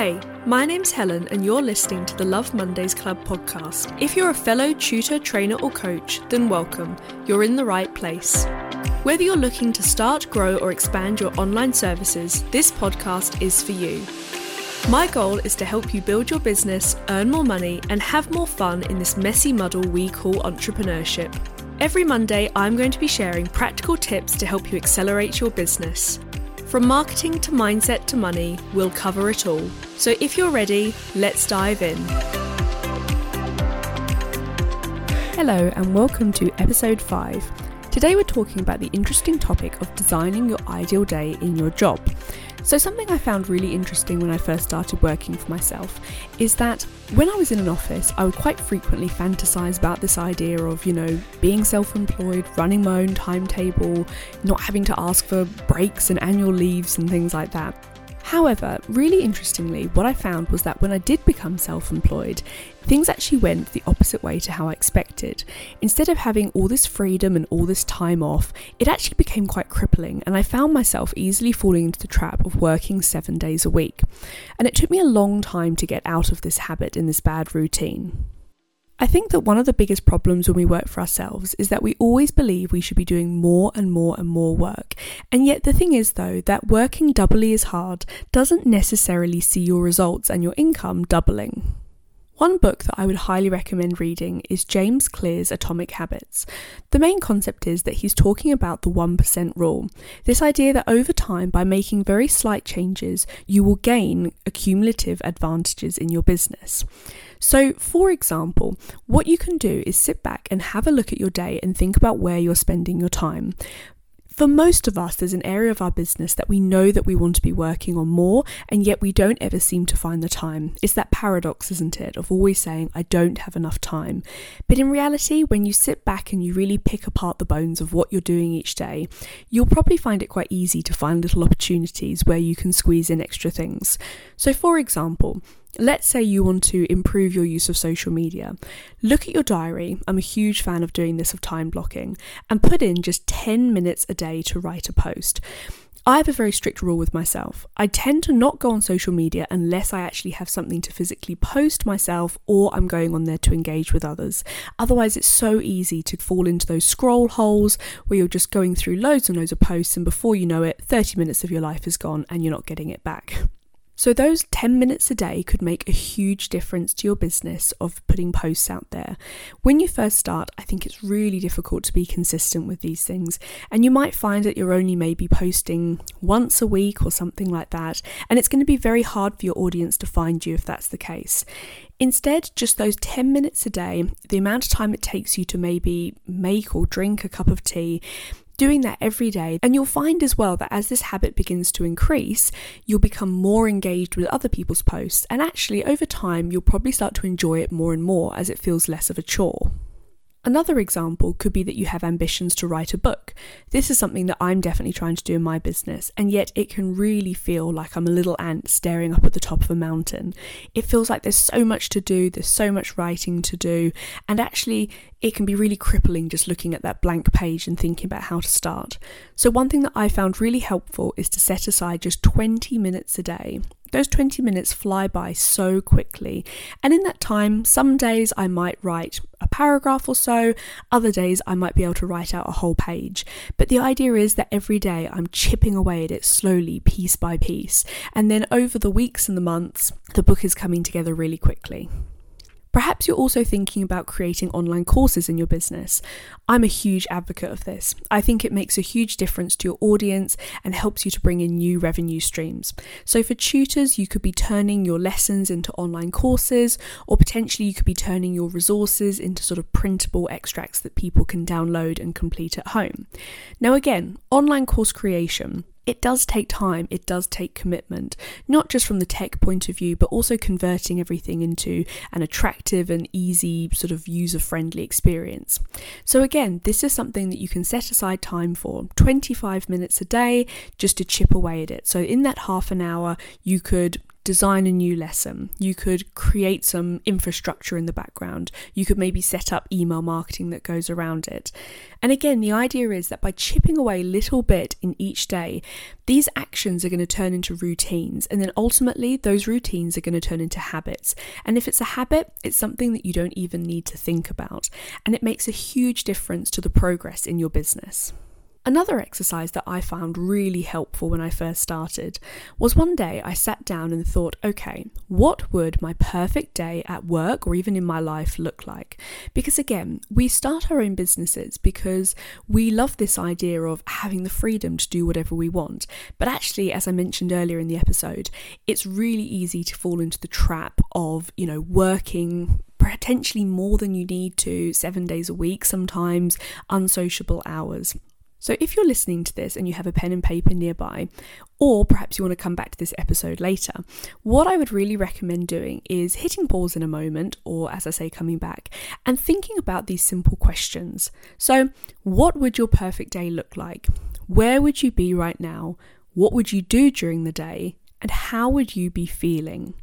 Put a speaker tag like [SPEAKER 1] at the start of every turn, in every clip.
[SPEAKER 1] Hey, my name's Helen, and you're listening to the Love Mondays Club podcast. If you're a fellow tutor, trainer, or coach, then welcome. You're in the right place. Whether you're looking to start, grow, or expand your online services, this podcast is for you. My goal is to help you build your business, earn more money, and have more fun in this messy muddle we call entrepreneurship. Every Monday, I'm going to be sharing practical tips to help you accelerate your business. From marketing to mindset to money, we'll cover it all. So if you're ready, let's dive in. Hello, and welcome to episode 5. Today, we're talking about the interesting topic of designing your ideal day in your job. So, something I found really interesting when I first started working for myself is that when I was in an office, I would quite frequently fantasize about this idea of, you know, being self employed, running my own timetable, not having to ask for breaks and annual leaves and things like that. However, really interestingly, what I found was that when I did become self employed, things actually went the opposite way to how I expected. Instead of having all this freedom and all this time off, it actually became quite crippling, and I found myself easily falling into the trap of working seven days a week. And it took me a long time to get out of this habit and this bad routine. I think that one of the biggest problems when we work for ourselves is that we always believe we should be doing more and more and more work. And yet, the thing is, though, that working doubly as hard doesn't necessarily see your results and your income doubling. One book that I would highly recommend reading is James Clear's Atomic Habits. The main concept is that he's talking about the 1% rule. This idea that over time, by making very slight changes, you will gain accumulative advantages in your business. So, for example, what you can do is sit back and have a look at your day and think about where you're spending your time. For most of us, there's an area of our business that we know that we want to be working on more, and yet we don't ever seem to find the time. It's that paradox, isn't it, of always saying, I don't have enough time. But in reality, when you sit back and you really pick apart the bones of what you're doing each day, you'll probably find it quite easy to find little opportunities where you can squeeze in extra things. So, for example, Let's say you want to improve your use of social media. Look at your diary. I'm a huge fan of doing this of time blocking and put in just 10 minutes a day to write a post. I have a very strict rule with myself. I tend to not go on social media unless I actually have something to physically post myself or I'm going on there to engage with others. Otherwise, it's so easy to fall into those scroll holes where you're just going through loads and loads of posts, and before you know it, 30 minutes of your life is gone and you're not getting it back. So, those 10 minutes a day could make a huge difference to your business of putting posts out there. When you first start, I think it's really difficult to be consistent with these things, and you might find that you're only maybe posting once a week or something like that, and it's going to be very hard for your audience to find you if that's the case. Instead, just those 10 minutes a day, the amount of time it takes you to maybe make or drink a cup of tea, doing that every day. And you'll find as well that as this habit begins to increase, you'll become more engaged with other people's posts. And actually, over time, you'll probably start to enjoy it more and more as it feels less of a chore. Another example could be that you have ambitions to write a book. This is something that I'm definitely trying to do in my business, and yet it can really feel like I'm a little ant staring up at the top of a mountain. It feels like there's so much to do, there's so much writing to do, and actually, it can be really crippling just looking at that blank page and thinking about how to start. So, one thing that I found really helpful is to set aside just 20 minutes a day those 20 minutes fly by so quickly. And in that time, some days I might write paragraph or so, other days I might be able to write out a whole page. But the idea is that every day I'm chipping away at it slowly, piece by piece. And then over the weeks and the months, the book is coming together really quickly. Perhaps you're also thinking about creating online courses in your business. I'm a huge advocate of this. I think it makes a huge difference to your audience and helps you to bring in new revenue streams. So, for tutors, you could be turning your lessons into online courses, or potentially you could be turning your resources into sort of printable extracts that people can download and complete at home. Now, again, online course creation it does take time, it does take commitment, not just from the tech point of view, but also converting everything into an attractive and easy, sort of user friendly experience. So, again, this is something that you can set aside time for 25 minutes a day just to chip away at it. So, in that half an hour, you could design a new lesson. You could create some infrastructure in the background. You could maybe set up email marketing that goes around it. And again, the idea is that by chipping away a little bit in each day, these actions are going to turn into routines. And then ultimately, those routines are going to turn into habits. And if it's a habit, it's something that you don't even need to think about. And it makes a huge difference to the progress in your business. Another exercise that I found really helpful when I first started was one day I sat down and thought, okay, what would my perfect day at work or even in my life look like? Because again, we start our own businesses because we love this idea of having the freedom to do whatever we want. But actually, as I mentioned earlier in the episode, it's really easy to fall into the trap of, you know, working potentially more than you need to, seven days a week, sometimes unsociable hours. So, if you're listening to this and you have a pen and paper nearby, or perhaps you want to come back to this episode later, what I would really recommend doing is hitting pause in a moment, or as I say, coming back, and thinking about these simple questions. So, what would your perfect day look like? Where would you be right now? What would you do during the day? And how would you be feeling?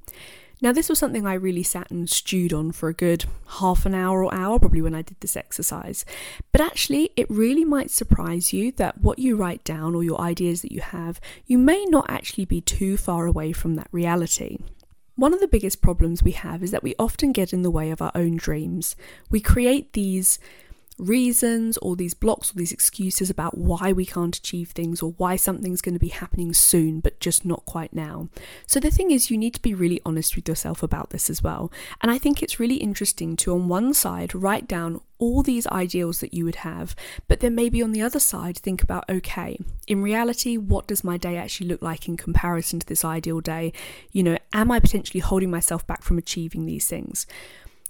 [SPEAKER 1] Now, this was something I really sat and stewed on for a good half an hour or hour, probably when I did this exercise. But actually, it really might surprise you that what you write down or your ideas that you have, you may not actually be too far away from that reality. One of the biggest problems we have is that we often get in the way of our own dreams. We create these reasons or these blocks or these excuses about why we can't achieve things or why something's going to be happening soon but just not quite now. So the thing is, you need to be really honest with yourself about this as well. And I think it's really interesting to, on one side, write down all these ideals that you would have, but then maybe on the other side, think about okay, in reality, what does my day actually look like in comparison to this ideal day? You know, am I potentially holding myself back from achieving these things?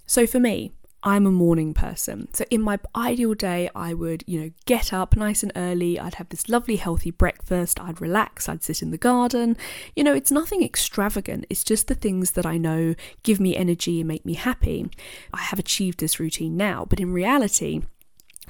[SPEAKER 1] So for me, I'm a morning person. So in my ideal day, I would, you know, get up nice and early. I'd have this lovely healthy breakfast. I'd relax. I'd sit in the garden. You know, it's nothing extravagant. It's just the things that I know give me energy and make me happy. I have achieved this routine now, but in reality,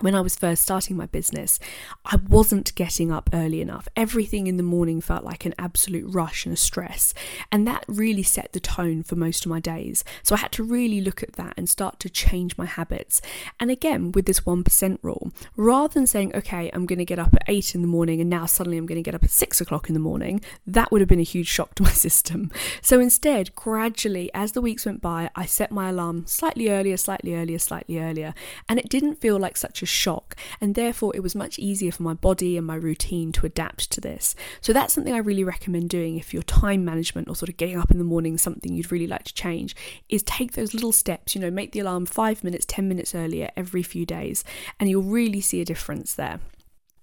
[SPEAKER 1] when I was first starting my business, I wasn't getting up early enough. Everything in the morning felt like an absolute rush and a stress. And that really set the tone for most of my days. So I had to really look at that and start to change my habits. And again, with this 1% rule, rather than saying, okay, I'm going to get up at 8 in the morning and now suddenly I'm going to get up at 6 o'clock in the morning, that would have been a huge shock to my system. So instead, gradually, as the weeks went by, I set my alarm slightly earlier, slightly earlier, slightly earlier. And it didn't feel like such a shock, and therefore it was much easier for my body and my routine to adapt to this. So that's something I really recommend doing if your time management or sort of getting up in the morning something you'd really like to change is take those little steps, you know, make the alarm 5 minutes, 10 minutes earlier every few days and you'll really see a difference there.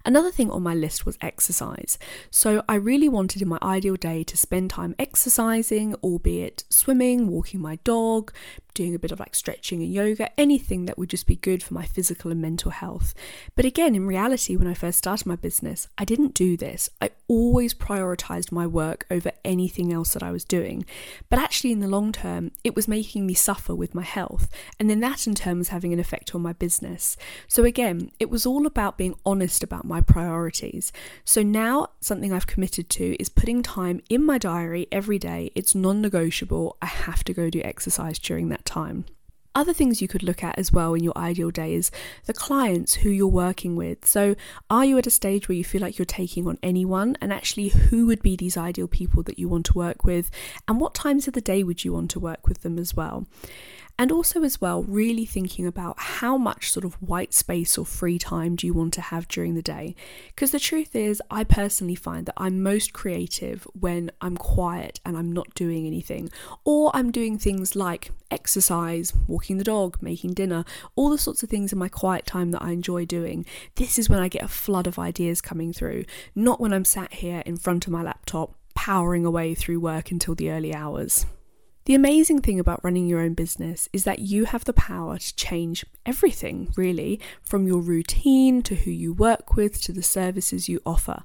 [SPEAKER 1] Another thing on my list was exercise. So I really wanted in my ideal day to spend time exercising, albeit swimming, walking my dog, doing a bit of like stretching and yoga, anything that would just be good for my physical and mental health. But again, in reality, when I first started my business, I didn't do this. I always prioritized my work over anything else that I was doing. But actually, in the long term, it was making me suffer with my health. And then that in turn was having an effect on my business. So again, it was all about being honest about my priorities. So now, something I've committed to is putting time in my diary every day. It's non negotiable. I have to go do exercise during that time. Other things you could look at as well in your ideal day is the clients who you're working with. So, are you at a stage where you feel like you're taking on anyone? And actually, who would be these ideal people that you want to work with? And what times of the day would you want to work with them as well? And also, as well, really thinking about how much sort of white space or free time do you want to have during the day? Because the truth is, I personally find that I'm most creative when I'm quiet and I'm not doing anything, or I'm doing things like exercise, walking the dog, making dinner, all the sorts of things in my quiet time that I enjoy doing. This is when I get a flood of ideas coming through, not when I'm sat here in front of my laptop powering away through work until the early hours. The amazing thing about running your own business is that you have the power to change everything, really, from your routine to who you work with to the services you offer.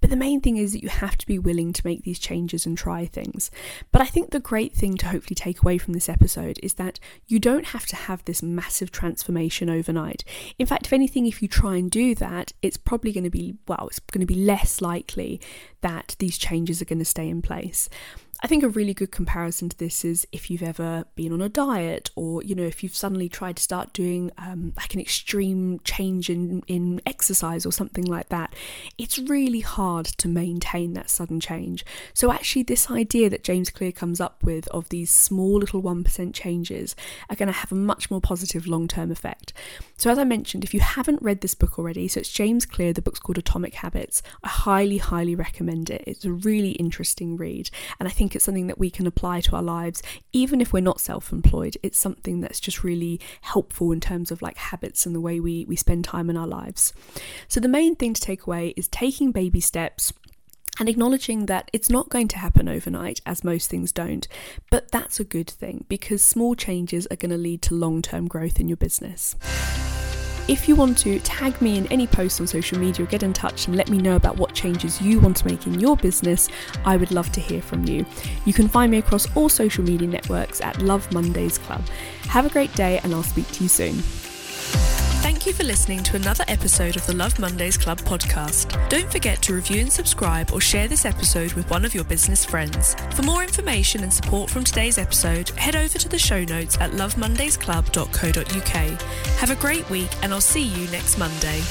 [SPEAKER 1] But the main thing is that you have to be willing to make these changes and try things. But I think the great thing to hopefully take away from this episode is that you don't have to have this massive transformation overnight. In fact, if anything, if you try and do that, it's probably going to be, well, it's going to be less likely that these changes are going to stay in place. I think a really good comparison to this is if you've ever been on a diet or, you know, if you've suddenly tried to start doing um, like an extreme change in, in exercise or something like that, it's really hard to maintain that sudden change. So, actually, this idea that James Clear comes up with of these small little 1% changes are going to have a much more positive long term effect. So, as I mentioned, if you haven't read this book already, so it's James Clear, the book's called Atomic Habits, I highly, highly recommend it. It's a really interesting read, and I think it's something that we can apply to our lives, even if we're not self employed. It's something that's just really helpful in terms of like habits and the way we, we spend time in our lives. So, the main thing to take away is taking baby steps and acknowledging that it's not going to happen overnight, as most things don't, but that's a good thing because small changes are going to lead to long term growth in your business. If you want to tag me in any posts on social media get in touch and let me know about what changes you want to make in your business, I would love to hear from you. You can find me across all social media networks at Love Mondays Club. Have a great day and I'll speak to you soon. Thank you for listening to another episode of the Love Mondays Club podcast. Don't forget to review and subscribe or share this episode with one of your business friends. For more information and support from today's episode, head over to the show notes at lovemondaysclub.co.uk. Have a great week and I'll see you next Monday.